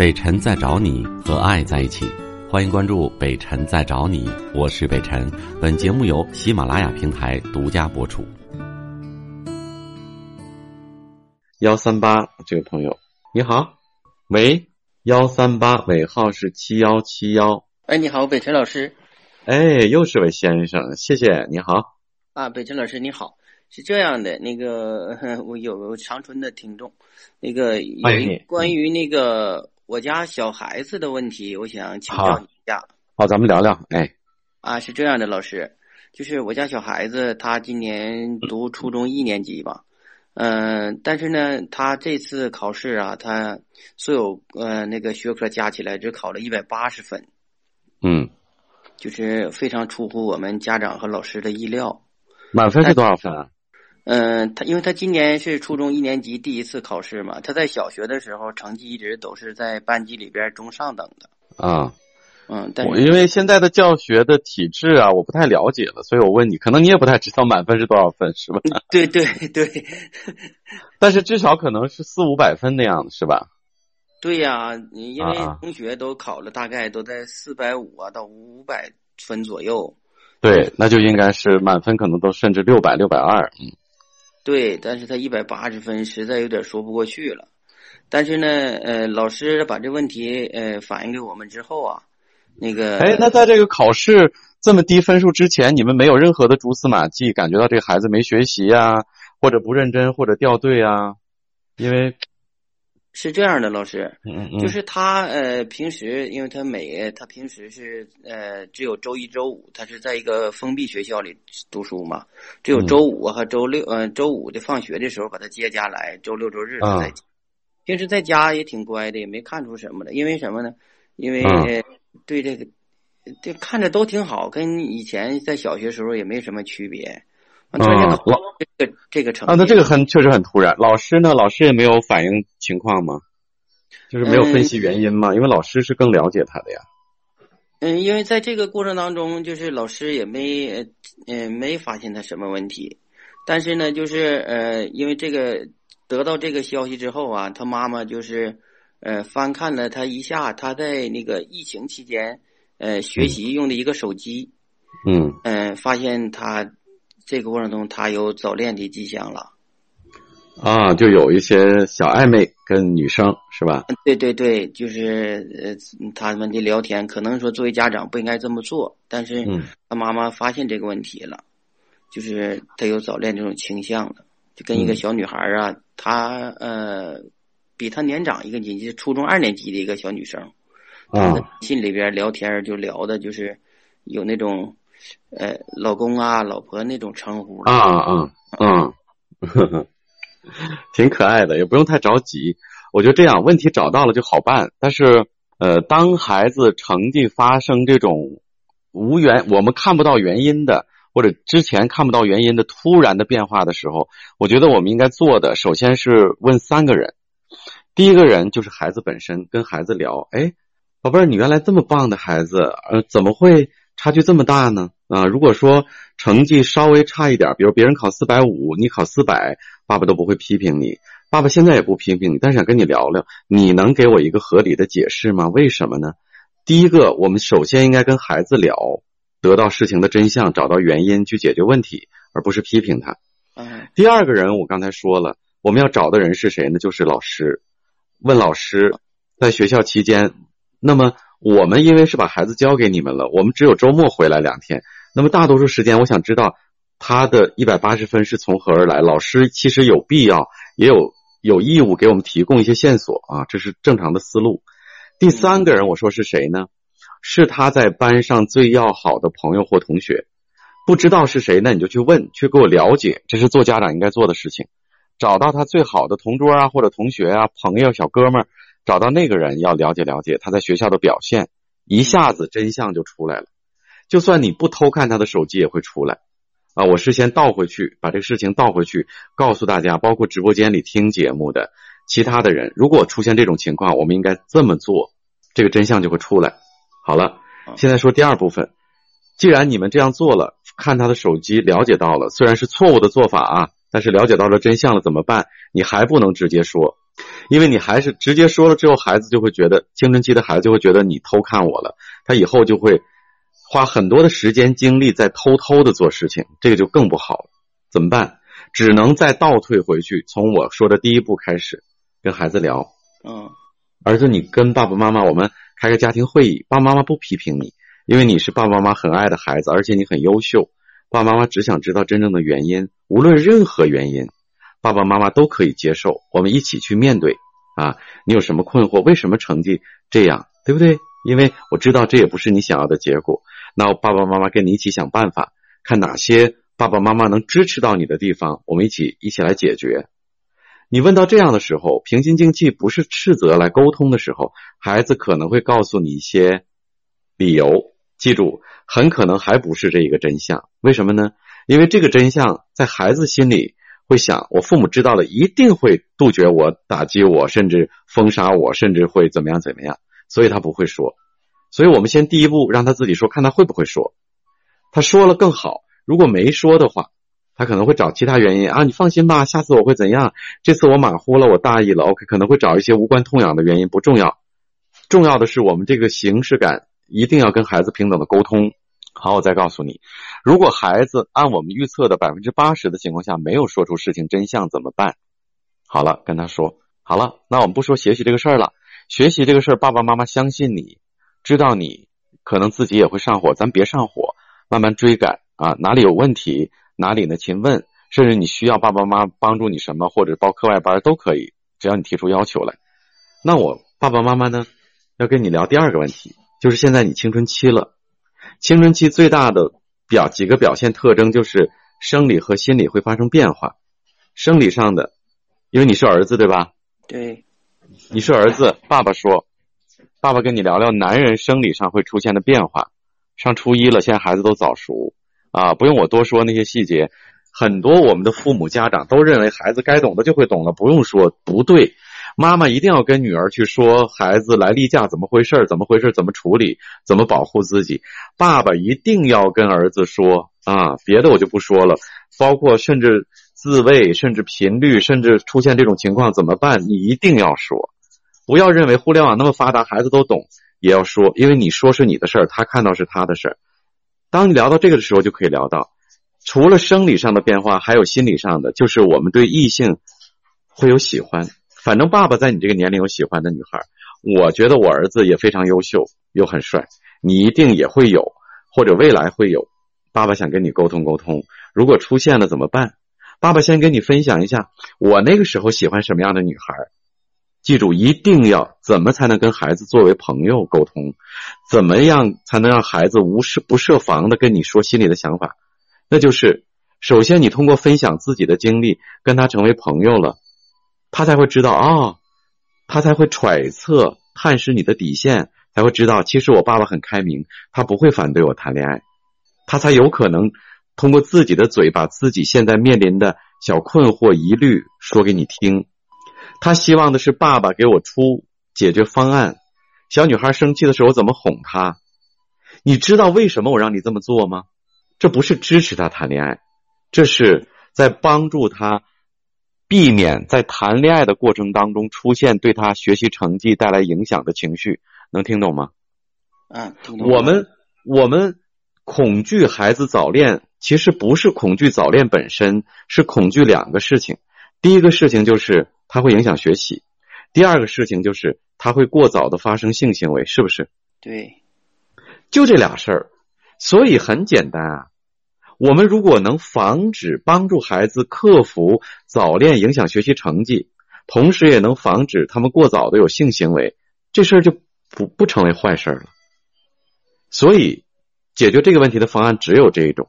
北辰在找你和爱在一起，欢迎关注北辰在找你，我是北辰。本节目由喜马拉雅平台独家播出。幺三八这位朋友，你好，喂，幺三八尾号是七幺七幺，哎，你好，北辰老师。哎，又是位先生，谢谢，你好。啊，北辰老师你好，是这样的，那个 我有个长春的听众，那个有关于那个我家小孩子的问题，我想请教你一下。好，咱们聊聊。哎，啊，是这样的，老师，就是我家小孩子，他今年读初中一年级吧。嗯，但是呢，他这次考试啊，他所有呃那个学科加起来只考了一百八十分，嗯，就是非常出乎我们家长和老师的意料。满分是多少分啊？嗯，他因为他今年是初中一年级第一次考试嘛，他在小学的时候成绩一直都是在班级里边中上等的。啊。嗯，但我因为现在的教学的体制啊，我不太了解了，所以我问你，可能你也不太知道满分是多少分，是吧？对 对对，但是至少可能是四五百分那样的是吧？对呀，你因为同学都考了，大概都在四百五啊到五百分左右。对，那就应该是满分，可能都甚至六百六百二。嗯，对，但是他一百八十分，实在有点说不过去了。但是呢，呃，老师把这问题呃反映给我们之后啊。那个，哎，那在这个考试这么低分数之前，你们没有任何的蛛丝马迹，感觉到这个孩子没学习呀，或者不认真，或者掉队啊？因为是这样的，老师，嗯嗯，就是他呃，平时因为他每他平时是呃，只有周一周五，他是在一个封闭学校里读书嘛，只有周五和周六，呃，周五的放学的时候把他接家来，周六周日他在。平时在家也挺乖的，也没看出什么来，因为什么呢？因为。对这个，这看着都挺好，跟以前在小学时候也没什么区别。嗯，老这个这个成啊，那这个很确实很突然。老师呢？老师也没有反映情况吗？就是没有分析原因吗？因为老师是更了解他的呀。嗯，因为在这个过程当中，就是老师也没嗯没发现他什么问题，但是呢，就是呃，因为这个得到这个消息之后啊，他妈妈就是。呃，翻看了他一下，他在那个疫情期间，呃，学习用的一个手机，嗯，嗯，发现他这个过程中他有早恋的迹象了，啊，就有一些小暧昧跟女生是吧？对对对，就是呃，他们的聊天，可能说作为家长不应该这么做，但是他妈妈发现这个问题了，就是他有早恋这种倾向了，就跟一个小女孩啊，她呃。比他年长一个年级，初中二年级的一个小女生，啊，信里边聊天就聊的，就是有那种，呃，老公啊、老婆那种称呼啊啊啊，挺可爱的，也不用太着急。我觉得这样问题找到了就好办。但是，呃，当孩子成绩发生这种无缘我们看不到原因的，或者之前看不到原因的突然的变化的时候，我觉得我们应该做的，首先是问三个人。第一个人就是孩子本身，跟孩子聊，哎，宝贝儿，你原来这么棒的孩子，呃，怎么会差距这么大呢？啊，如果说成绩稍微差一点，比如别人考四百五，你考四百，爸爸都不会批评你，爸爸现在也不批评你，但是想跟你聊聊，你能给我一个合理的解释吗？为什么呢？第一个，我们首先应该跟孩子聊，得到事情的真相，找到原因去解决问题，而不是批评他。嗯。第二个人，我刚才说了，我们要找的人是谁呢？就是老师。问老师，在学校期间，那么我们因为是把孩子交给你们了，我们只有周末回来两天。那么大多数时间，我想知道他的一百八十分是从何而来。老师其实有必要，也有有义务给我们提供一些线索啊，这是正常的思路。第三个人，我说是谁呢？是他在班上最要好的朋友或同学。不知道是谁，那你就去问，去给我了解，这是做家长应该做的事情。找到他最好的同桌啊，或者同学啊、朋友、小哥们儿，找到那个人要了解了解他在学校的表现，一下子真相就出来了。就算你不偷看他的手机，也会出来啊！我事先倒回去，把这个事情倒回去，告诉大家，包括直播间里听节目的其他的人，如果出现这种情况，我们应该这么做，这个真相就会出来。好了，现在说第二部分，既然你们这样做了，看他的手机了解到了，虽然是错误的做法啊。但是了解到了真相了怎么办？你还不能直接说，因为你还是直接说了之后，孩子就会觉得青春期的孩子就会觉得你偷看我了，他以后就会花很多的时间精力在偷偷的做事情，这个就更不好了。怎么办？只能再倒退回去，从我说的第一步开始跟孩子聊。嗯，儿子，你跟爸爸妈妈我们开个家庭会议，爸爸妈妈不批评你，因为你是爸爸妈妈很爱的孩子，而且你很优秀。爸爸妈妈只想知道真正的原因，无论任何原因，爸爸妈妈都可以接受。我们一起去面对啊！你有什么困惑？为什么成绩这样？对不对？因为我知道这也不是你想要的结果。那爸爸妈妈跟你一起想办法，看哪些爸爸妈妈能支持到你的地方，我们一起一起来解决。你问到这样的时候，平心静气，不是斥责来沟通的时候，孩子可能会告诉你一些理由。记住，很可能还不是这一个真相。为什么呢？因为这个真相在孩子心里会想：我父母知道了一定会杜绝我、打击我，甚至封杀我，甚至会怎么样怎么样。所以他不会说。所以我们先第一步让他自己说，看他会不会说。他说了更好。如果没说的话，他可能会找其他原因啊。你放心吧，下次我会怎样？这次我马虎了，我大意了。OK，可能会找一些无关痛痒的原因，不重要。重要的是我们这个形式感。一定要跟孩子平等的沟通。好，我再告诉你，如果孩子按我们预测的百分之八十的情况下没有说出事情真相怎么办？好了，跟他说好了。那我们不说学习这个事儿了，学习这个事儿，爸爸妈妈相信你，知道你可能自己也会上火，咱别上火，慢慢追赶啊。哪里有问题，哪里呢？勤问，甚至你需要爸爸妈妈帮助你什么，或者报课外班都可以，只要你提出要求来。那我爸爸妈妈呢，要跟你聊第二个问题。就是现在你青春期了，青春期最大的表几个表现特征就是生理和心理会发生变化。生理上的，因为你是儿子对吧？对，你是儿子。爸爸说，爸爸跟你聊聊男人生理上会出现的变化。上初一了，现在孩子都早熟啊，不用我多说那些细节。很多我们的父母家长都认为孩子该懂的就会懂了，不用说，不对。妈妈一定要跟女儿去说孩子来例假怎么回事，怎么回事，怎么处理，怎么保护自己。爸爸一定要跟儿子说啊，别的我就不说了，包括甚至自慰，甚至频率，甚至出现这种情况怎么办？你一定要说，不要认为互联网那么发达，孩子都懂，也要说，因为你说是你的事儿，他看到是他的事儿。当你聊到这个的时候，就可以聊到，除了生理上的变化，还有心理上的，就是我们对异性会有喜欢。反正爸爸在你这个年龄有喜欢的女孩，我觉得我儿子也非常优秀又很帅，你一定也会有，或者未来会有。爸爸想跟你沟通沟通，如果出现了怎么办？爸爸先跟你分享一下，我那个时候喜欢什么样的女孩。记住，一定要怎么才能跟孩子作为朋友沟通？怎么样才能让孩子无事不设防的跟你说心里的想法？那就是首先你通过分享自己的经历，跟他成为朋友了。他才会知道啊，他才会揣测、探视你的底线，才会知道其实我爸爸很开明，他不会反对我谈恋爱，他才有可能通过自己的嘴把自己现在面临的小困惑、疑虑说给你听。他希望的是爸爸给我出解决方案。小女孩生气的时候怎么哄她？你知道为什么我让你这么做吗？这不是支持她谈恋爱，这是在帮助他。避免在谈恋爱的过程当中出现对他学习成绩带来影响的情绪，能听懂吗？嗯，听懂。我们我们恐惧孩子早恋，其实不是恐惧早恋本身，是恐惧两个事情。第一个事情就是他会影响学习，第二个事情就是他会过早的发生性行为，是不是？对，就这俩事儿，所以很简单啊。我们如果能防止、帮助孩子克服早恋影响学习成绩，同时也能防止他们过早的有性行为，这事儿就不不成为坏事了。所以，解决这个问题的方案只有这一种。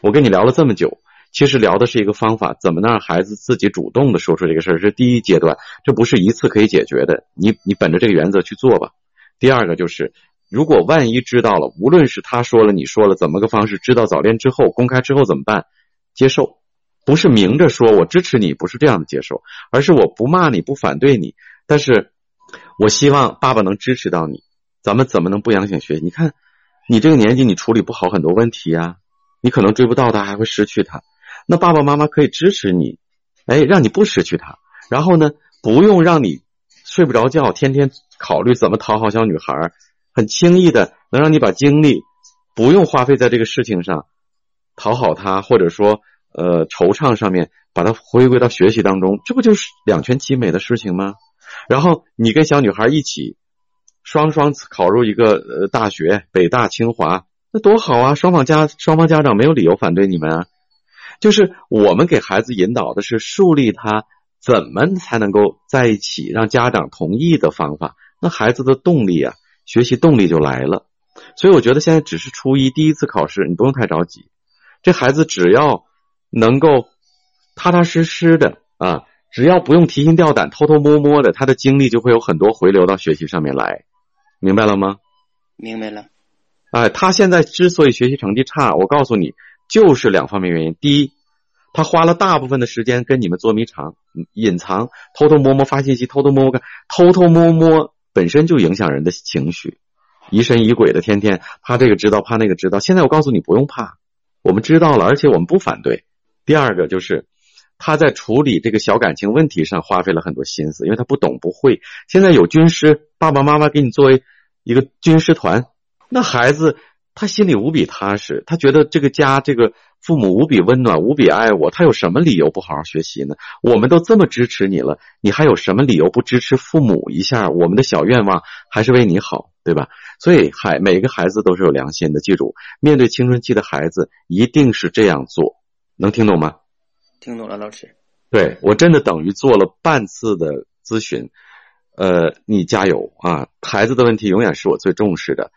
我跟你聊了这么久，其实聊的是一个方法，怎么能让孩子自己主动的说出这个事儿，是第一阶段，这不是一次可以解决的。你你本着这个原则去做吧。第二个就是。如果万一知道了，无论是他说了，你说了，怎么个方式？知道早恋之后，公开之后怎么办？接受，不是明着说我支持你，不是这样的接受，而是我不骂你不反对你，但是我希望爸爸能支持到你。咱们怎么能不影响学习？你看，你这个年纪你处理不好很多问题呀，你可能追不到他，还会失去他。那爸爸妈妈可以支持你，哎，让你不失去他，然后呢，不用让你睡不着觉，天天考虑怎么讨好小女孩，很轻易的能让你把精力不用花费在这个事情上，讨好他，或者说呃惆怅上面，把它回归到学习当中，这不就是两全其美的事情吗？然后你跟小女孩一起，双双考入一个呃大学，北大、清华，那多好啊！双方家双方家长没有理由反对你们啊。就是我们给孩子引导的是树立他怎么才能够在一起，让家长同意的方法，那孩子的动力啊，学习动力就来了。所以我觉得现在只是初一第一次考试，你不用太着急。这孩子只要能够踏踏实实的啊，只要不用提心吊胆、偷偷摸摸的，他的精力就会有很多回流到学习上面来。明白了吗？明白了。哎，他现在之所以学习成绩差，我告诉你。就是两方面原因。第一，他花了大部分的时间跟你们捉迷藏、隐藏、偷偷摸摸发信息、偷偷摸摸干、偷偷摸摸，本身就影响人的情绪，疑神疑鬼的，天天怕这个知道，怕那个知道。现在我告诉你，不用怕，我们知道了，而且我们不反对。第二个就是他在处理这个小感情问题上花费了很多心思，因为他不懂不会。现在有军师，爸爸妈妈给你作为一个军师团，那孩子。他心里无比踏实，他觉得这个家、这个父母无比温暖、无比爱我，他有什么理由不好好学习呢？我们都这么支持你了，你还有什么理由不支持父母一下？我们的小愿望还是为你好，对吧？所以，孩每个孩子都是有良心的，记住，面对青春期的孩子，一定是这样做，能听懂吗？听懂了，老师。对我真的等于做了半次的咨询，呃，你加油啊！孩子的问题永远是我最重视的。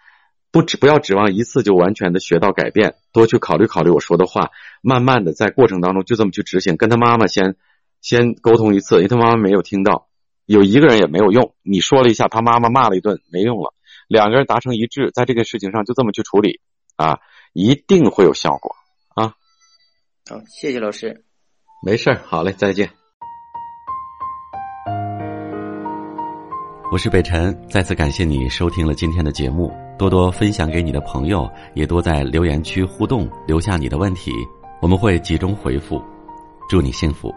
不指不要指望一次就完全的学到改变，多去考虑考虑我说的话，慢慢的在过程当中就这么去执行。跟他妈妈先先沟通一次，因为他妈妈没有听到，有一个人也没有用。你说了一下，他妈妈骂了一顿，没用了。两个人达成一致，在这个事情上就这么去处理啊，一定会有效果啊。好，谢谢老师。没事好嘞，再见。我是北辰，再次感谢你收听了今天的节目。多多分享给你的朋友，也多在留言区互动，留下你的问题，我们会集中回复。祝你幸福。